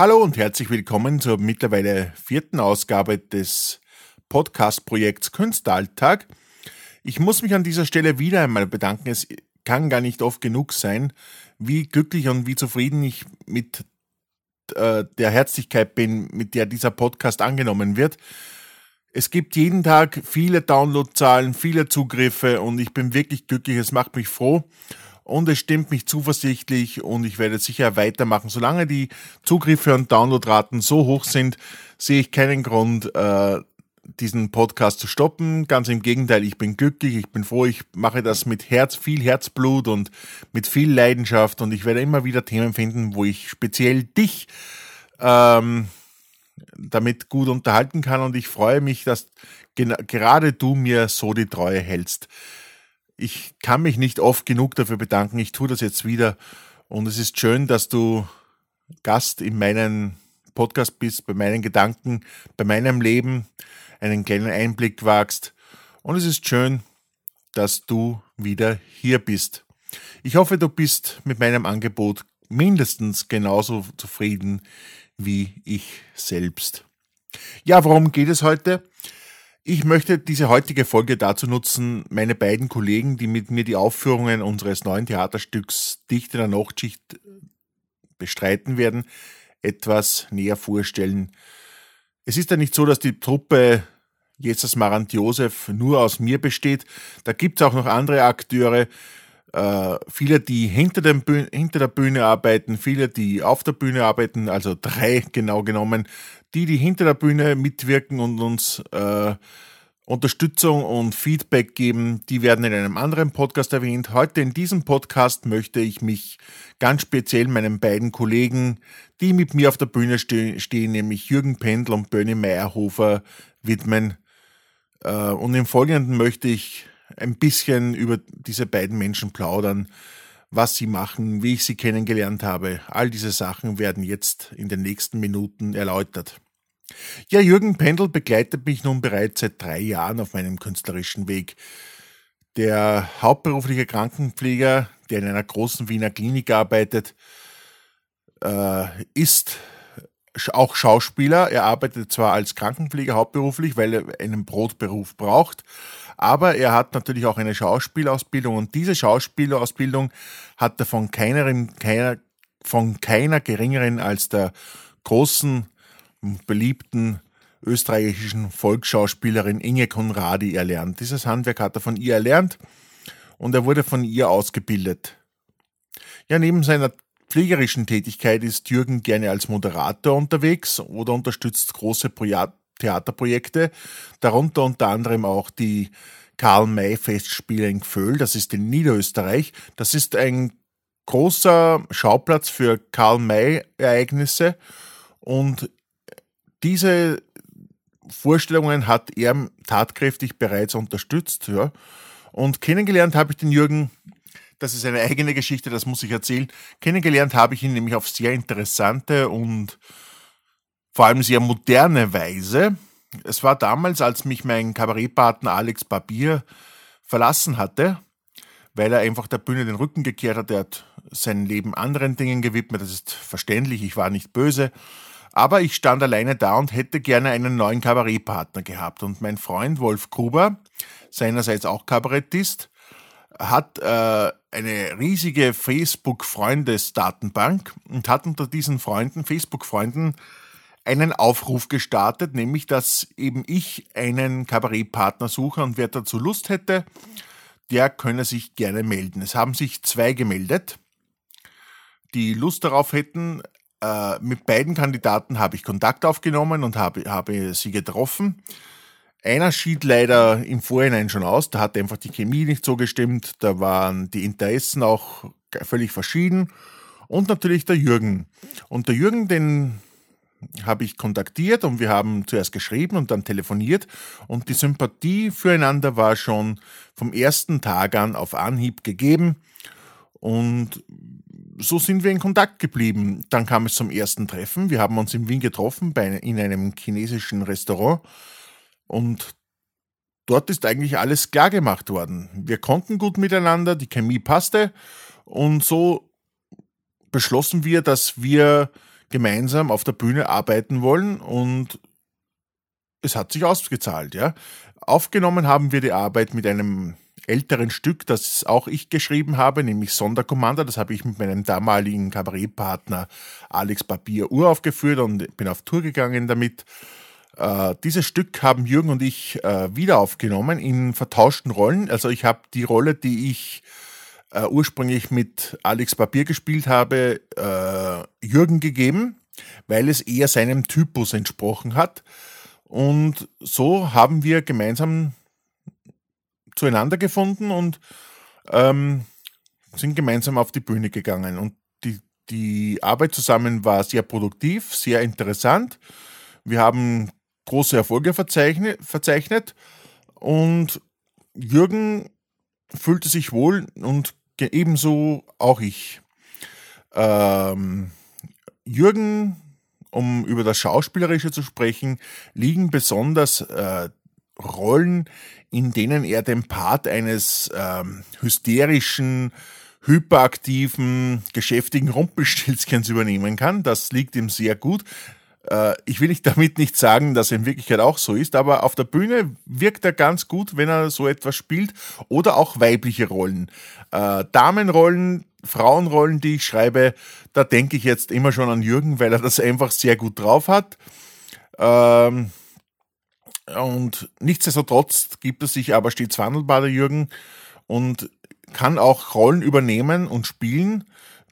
Hallo und herzlich willkommen zur mittlerweile vierten Ausgabe des Podcast-Projekts Künstleralltag. Ich muss mich an dieser Stelle wieder einmal bedanken. Es kann gar nicht oft genug sein, wie glücklich und wie zufrieden ich mit äh, der Herzlichkeit bin, mit der dieser Podcast angenommen wird. Es gibt jeden Tag viele Downloadzahlen, viele Zugriffe und ich bin wirklich glücklich. Es macht mich froh und es stimmt mich zuversichtlich und ich werde sicher weitermachen. Solange die Zugriffe und Downloadraten so hoch sind, sehe ich keinen Grund, äh, diesen Podcast zu stoppen. Ganz im Gegenteil, ich bin glücklich, ich bin froh, ich mache das mit Herz, viel Herzblut und mit viel Leidenschaft und ich werde immer wieder Themen finden, wo ich speziell dich ähm, damit gut unterhalten kann und ich freue mich, dass gerade du mir so die Treue hältst. Ich kann mich nicht oft genug dafür bedanken. Ich tue das jetzt wieder. Und es ist schön, dass du Gast in meinem Podcast bist, bei meinen Gedanken, bei meinem Leben, einen kleinen Einblick wagst. Und es ist schön, dass du wieder hier bist. Ich hoffe, du bist mit meinem Angebot mindestens genauso zufrieden wie ich selbst. Ja, worum geht es heute? Ich möchte diese heutige Folge dazu nutzen, meine beiden Kollegen, die mit mir die Aufführungen unseres neuen Theaterstücks Dichte der Nachtschicht bestreiten werden, etwas näher vorstellen. Es ist ja nicht so, dass die Truppe Jesus Marant Josef nur aus mir besteht. Da gibt es auch noch andere Akteure, äh, viele, die hinter, dem hinter der Bühne arbeiten, viele, die auf der Bühne arbeiten, also drei genau genommen, die, die hinter der Bühne mitwirken und uns äh, Unterstützung und Feedback geben, die werden in einem anderen Podcast erwähnt. Heute in diesem Podcast möchte ich mich ganz speziell meinen beiden Kollegen, die mit mir auf der Bühne ste stehen, nämlich Jürgen Pendl und Bernie Meyerhofer, widmen. Äh, und im Folgenden möchte ich ein bisschen über diese beiden Menschen plaudern, was sie machen, wie ich sie kennengelernt habe. All diese Sachen werden jetzt in den nächsten Minuten erläutert. Ja, Jürgen Pendel begleitet mich nun bereits seit drei Jahren auf meinem künstlerischen Weg. Der hauptberufliche Krankenpfleger, der in einer großen Wiener Klinik arbeitet, äh, ist auch Schauspieler. Er arbeitet zwar als Krankenpfleger hauptberuflich, weil er einen Brotberuf braucht, aber er hat natürlich auch eine Schauspielausbildung und diese Schauspielausbildung hat er von keiner, keiner, von keiner geringeren als der großen, beliebten österreichischen Volksschauspielerin Inge Konradi erlernt. Dieses Handwerk hat er von ihr erlernt und er wurde von ihr ausgebildet. Ja, neben seiner pflegerischen Tätigkeit ist Jürgen gerne als Moderator unterwegs oder unterstützt große Theaterprojekte, darunter unter anderem auch die Karl-May-Festspiele in Gföhl, das ist in Niederösterreich. Das ist ein großer Schauplatz für Karl-May-Ereignisse und diese Vorstellungen hat er tatkräftig bereits unterstützt. Ja. Und kennengelernt habe ich den Jürgen das ist eine eigene Geschichte, das muss ich erzählen. Kennengelernt habe ich ihn nämlich auf sehr interessante und vor allem sehr moderne Weise. Es war damals, als mich mein Kabarettpartner Alex Barbier verlassen hatte, weil er einfach der Bühne den Rücken gekehrt hat. Er hat sein Leben anderen Dingen gewidmet. Das ist verständlich, ich war nicht böse. Aber ich stand alleine da und hätte gerne einen neuen Kabarettpartner gehabt. Und mein Freund Wolf Gruber, seinerseits auch Kabarettist, hat äh, eine riesige Facebook-Freundesdatenbank und hat unter diesen Freunden, Facebook-Freunden, einen Aufruf gestartet, nämlich dass eben ich einen Kabarettpartner suche und wer dazu Lust hätte, der könne sich gerne melden. Es haben sich zwei gemeldet, die Lust darauf hätten. Äh, mit beiden Kandidaten habe ich Kontakt aufgenommen und habe, habe sie getroffen. Einer schied leider im Vorhinein schon aus, da hat einfach die Chemie nicht so gestimmt, da waren die Interessen auch völlig verschieden. Und natürlich der Jürgen. Und der Jürgen, den habe ich kontaktiert und wir haben zuerst geschrieben und dann telefoniert und die Sympathie füreinander war schon vom ersten Tag an auf Anhieb gegeben und so sind wir in Kontakt geblieben. Dann kam es zum ersten Treffen. Wir haben uns in Wien getroffen bei, in einem chinesischen Restaurant und dort ist eigentlich alles klar gemacht worden. Wir konnten gut miteinander, die Chemie passte und so beschlossen wir, dass wir gemeinsam auf der Bühne arbeiten wollen und es hat sich ausgezahlt, ja. Aufgenommen haben wir die Arbeit mit einem älteren Stück, das auch ich geschrieben habe, nämlich Sonderkommando. Das habe ich mit meinem damaligen Kabarettpartner Alex Papier uraufgeführt und bin auf Tour gegangen damit. Äh, dieses Stück haben Jürgen und ich äh, wieder aufgenommen in vertauschten Rollen. Also ich habe die Rolle, die ich äh, ursprünglich mit Alex Papier gespielt habe, äh, Jürgen gegeben, weil es eher seinem Typus entsprochen hat. Und so haben wir gemeinsam zueinander gefunden und ähm, sind gemeinsam auf die Bühne gegangen. Und die, die Arbeit zusammen war sehr produktiv, sehr interessant. Wir haben große Erfolge verzeichnet, verzeichnet und Jürgen fühlte sich wohl und ebenso auch ich. Ähm, Jürgen, um über das Schauspielerische zu sprechen, liegen besonders äh, Rollen, in denen er den Part eines ähm, hysterischen, hyperaktiven, geschäftigen Rumpelstilzchens übernehmen kann. Das liegt ihm sehr gut. Äh, ich will nicht damit nicht sagen, dass er in Wirklichkeit auch so ist, aber auf der Bühne wirkt er ganz gut, wenn er so etwas spielt. Oder auch weibliche Rollen. Äh, Damenrollen, Frauenrollen, die ich schreibe, da denke ich jetzt immer schon an Jürgen, weil er das einfach sehr gut drauf hat. Ähm, und nichtsdestotrotz gibt es sich aber stets wandelbar, der Jürgen, und kann auch Rollen übernehmen und spielen,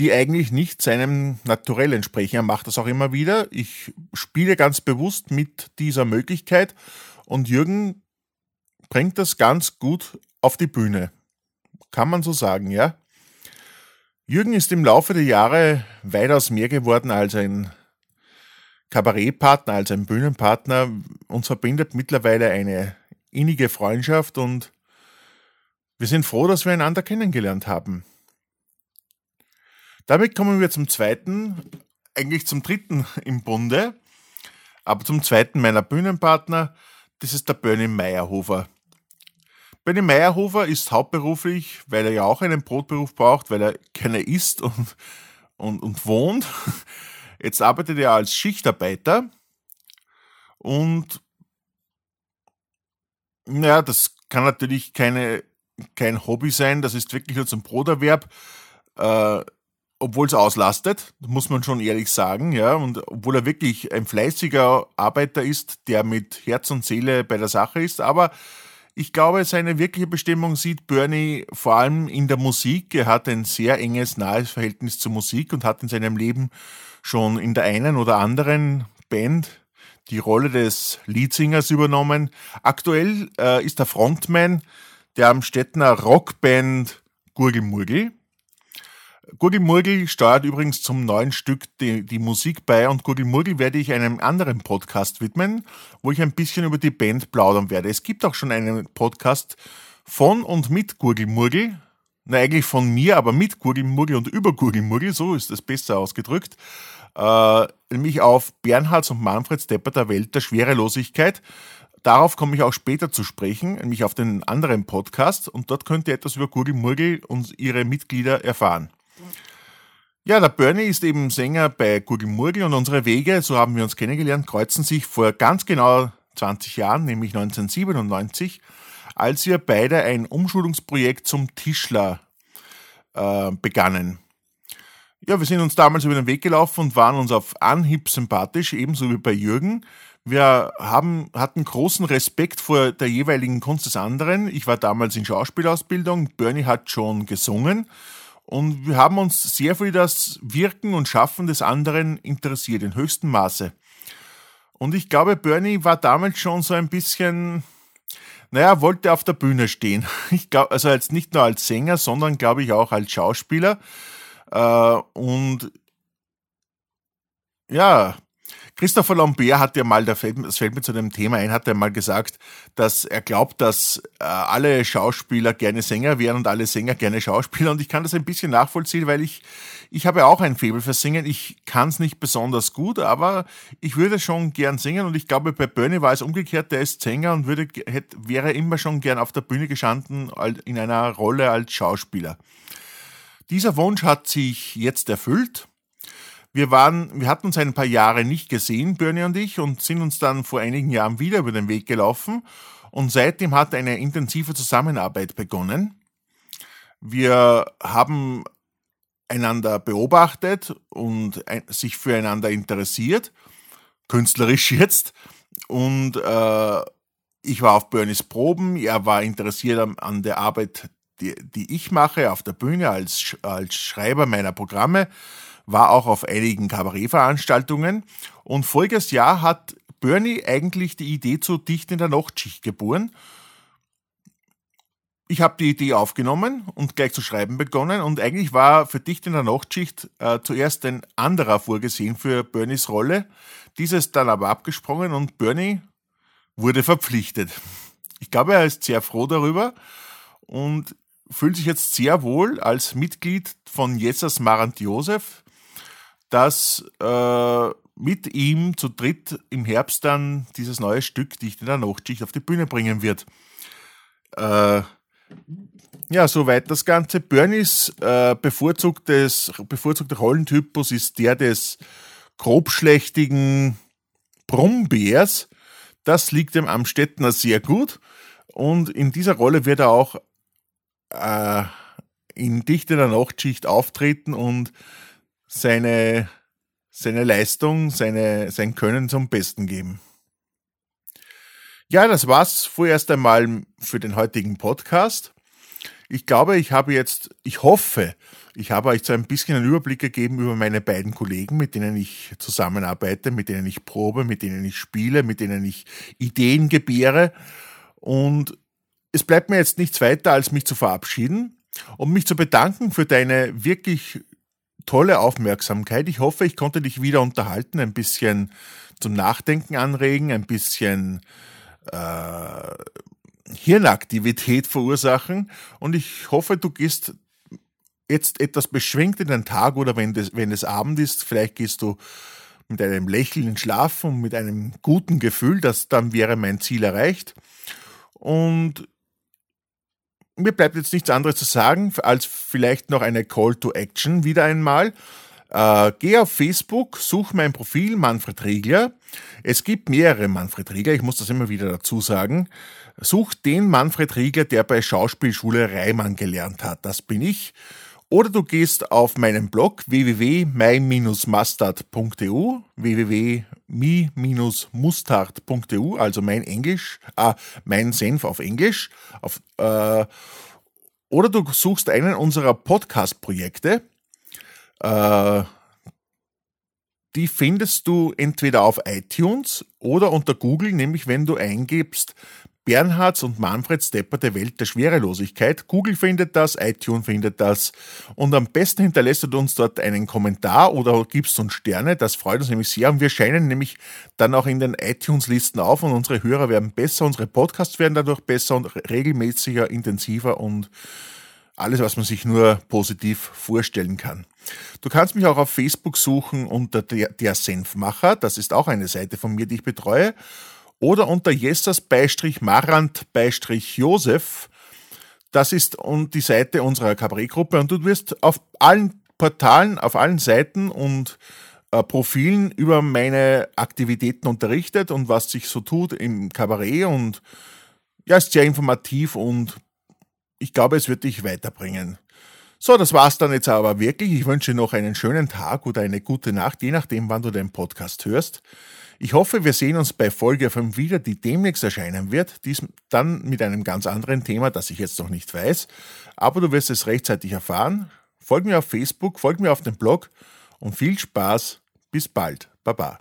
die eigentlich nicht seinem Naturell entsprechen. Er macht das auch immer wieder. Ich spiele ganz bewusst mit dieser Möglichkeit und Jürgen bringt das ganz gut auf die Bühne. Kann man so sagen, ja? Jürgen ist im Laufe der Jahre weitaus mehr geworden als ein Kabarettpartner, als ein Bühnenpartner. Uns verbindet mittlerweile eine innige Freundschaft und wir sind froh, dass wir einander kennengelernt haben. Damit kommen wir zum zweiten, eigentlich zum dritten im Bunde, aber zum zweiten meiner Bühnenpartner, das ist der Bernie Meyerhofer. Bernie Meyerhofer ist hauptberuflich, weil er ja auch einen Brotberuf braucht, weil er keiner isst und, und, und wohnt, Jetzt arbeitet er als Schichtarbeiter und ja, das kann natürlich keine, kein Hobby sein, das ist wirklich nur zum Broterwerb, äh, obwohl es auslastet, muss man schon ehrlich sagen, ja, und obwohl er wirklich ein fleißiger Arbeiter ist, der mit Herz und Seele bei der Sache ist, aber ich glaube, seine wirkliche Bestimmung sieht Bernie vor allem in der Musik. Er hat ein sehr enges, nahes Verhältnis zur Musik und hat in seinem Leben schon in der einen oder anderen Band die Rolle des Leadsingers übernommen. Aktuell äh, ist er Frontman der Amstettner Rockband Gurgelmurgel. Gurgelmurgel steuert übrigens zum neuen Stück die, die Musik bei und Gurgelmurgel werde ich einem anderen Podcast widmen, wo ich ein bisschen über die Band plaudern werde. Es gibt auch schon einen Podcast von und mit Gurgelmurgel, na, eigentlich von mir, aber mit Gurgelmurgel und über Gurgelmurgel, so ist das besser ausgedrückt, äh, nämlich auf Bernhards und Manfred Stepper der Welt der Schwerelosigkeit. Darauf komme ich auch später zu sprechen, nämlich auf den anderen Podcast und dort könnt ihr etwas über Gurgelmurgel und ihre Mitglieder erfahren. Ja, der Bernie ist eben Sänger bei Gurgelmurgel und unsere Wege, so haben wir uns kennengelernt, kreuzen sich vor ganz genau 20 Jahren, nämlich 1997 als wir beide ein Umschulungsprojekt zum Tischler äh, begannen. Ja, wir sind uns damals über den Weg gelaufen und waren uns auf Anhieb sympathisch, ebenso wie bei Jürgen. Wir haben, hatten großen Respekt vor der jeweiligen Kunst des anderen. Ich war damals in Schauspielausbildung, Bernie hat schon gesungen und wir haben uns sehr für das Wirken und Schaffen des anderen interessiert, in höchstem Maße. Und ich glaube, Bernie war damals schon so ein bisschen, naja, wollte auf der Bühne stehen. Ich glaube, also jetzt nicht nur als Sänger, sondern glaube ich auch als Schauspieler. Äh, und ja, Christopher Lambert hat ja mal, das fällt mir zu dem Thema ein, hat ja mal gesagt, dass er glaubt, dass äh, alle Schauspieler gerne Sänger wären und alle Sänger gerne Schauspieler. Und ich kann das ein bisschen nachvollziehen, weil ich, ich habe auch ein Faible für Singen. Ich kann es nicht besonders gut, aber ich würde schon gern singen. Und ich glaube, bei Bernie war es umgekehrt, der ist Sänger und würde, hätte, wäre immer schon gern auf der Bühne gestanden in einer Rolle als Schauspieler. Dieser Wunsch hat sich jetzt erfüllt. Wir waren, wir hatten uns ein paar Jahre nicht gesehen, Bernie und ich, und sind uns dann vor einigen Jahren wieder über den Weg gelaufen. Und seitdem hat eine intensive Zusammenarbeit begonnen. Wir haben einander beobachtet und sich füreinander interessiert, künstlerisch jetzt. Und äh, ich war auf Bernies Proben, er war interessiert an, an der Arbeit, die, die, ich mache auf der Bühne als, als Schreiber meiner Programme, war auch auf einigen Kabarettveranstaltungen. Und voriges Jahr hat Bernie eigentlich die Idee zu Dicht in der Nachtschicht geboren ich habe die Idee aufgenommen und gleich zu schreiben begonnen und eigentlich war für Dicht in der Nachtschicht äh, zuerst ein anderer vorgesehen für Bernies Rolle. Dieses dann aber abgesprungen und Bernie wurde verpflichtet. Ich glaube, er ist sehr froh darüber und fühlt sich jetzt sehr wohl als Mitglied von Jessas Marant Josef, das äh, mit ihm zu dritt im Herbst dann dieses neue Stück Dicht in der Nachtschicht auf die Bühne bringen wird. Äh, ja, soweit das Ganze. Bernies äh, bevorzugtes, bevorzugter Rollentypus ist der des grobschlächtigen Brummbärs. Das liegt dem Amstettner sehr gut. Und in dieser Rolle wird er auch äh, in dichterer Nachtschicht auftreten und seine, seine Leistung, seine, sein Können zum Besten geben. Ja, das war's vorerst einmal für den heutigen Podcast. Ich glaube, ich habe jetzt, ich hoffe, ich habe euch so ein bisschen einen Überblick gegeben über meine beiden Kollegen, mit denen ich zusammenarbeite, mit denen ich probe, mit denen ich spiele, mit denen ich Ideen gebäre. Und es bleibt mir jetzt nichts weiter, als mich zu verabschieden und mich zu bedanken für deine wirklich tolle Aufmerksamkeit. Ich hoffe, ich konnte dich wieder unterhalten, ein bisschen zum Nachdenken anregen, ein bisschen äh, Hirnaktivität verursachen. Und ich hoffe, du gehst jetzt etwas beschwingt in den Tag oder wenn, das, wenn es Abend ist, vielleicht gehst du mit einem Lächeln schlafen und mit einem guten Gefühl, dass dann wäre mein Ziel erreicht. Und mir bleibt jetzt nichts anderes zu sagen, als vielleicht noch eine Call to Action wieder einmal. Äh, geh auf Facebook, such mein Profil Manfred Riegler. Es gibt mehrere Manfred Riegler, ich muss das immer wieder dazu sagen. Such den Manfred Riegler, der bei Schauspielschule Reimann gelernt hat. Das bin ich. Oder du gehst auf meinen Blog www.my-mustard.eu www.mi-mustard.eu also mein Englisch, äh, mein Senf auf Englisch. Auf, äh, oder du suchst einen unserer Podcast-Projekte. Äh, die findest du entweder auf iTunes oder unter Google, nämlich wenn du eingibst Bernhards und Manfred Stepper der Welt der Schwerelosigkeit. Google findet das, iTunes findet das und am besten hinterlässt du uns dort einen Kommentar oder gibst uns Sterne. Das freut uns nämlich sehr und wir scheinen nämlich dann auch in den iTunes-Listen auf und unsere Hörer werden besser, unsere Podcasts werden dadurch besser und regelmäßiger, intensiver und alles, was man sich nur positiv vorstellen kann. Du kannst mich auch auf Facebook suchen unter der, der Senfmacher. Das ist auch eine Seite von mir, die ich betreue. Oder unter Jessas-Marant-Josef. Das ist die Seite unserer Kabarettgruppe und du wirst auf allen Portalen, auf allen Seiten und äh, Profilen über meine Aktivitäten unterrichtet und was sich so tut im Kabarett und ja, ist sehr informativ und ich glaube, es wird dich weiterbringen. So, das war's dann jetzt aber wirklich. Ich wünsche noch einen schönen Tag oder eine gute Nacht, je nachdem, wann du den Podcast hörst. Ich hoffe, wir sehen uns bei Folge 5 wieder, die demnächst erscheinen wird. Dies dann mit einem ganz anderen Thema, das ich jetzt noch nicht weiß. Aber du wirst es rechtzeitig erfahren. Folg mir auf Facebook, folg mir auf dem Blog und viel Spaß. Bis bald. Baba.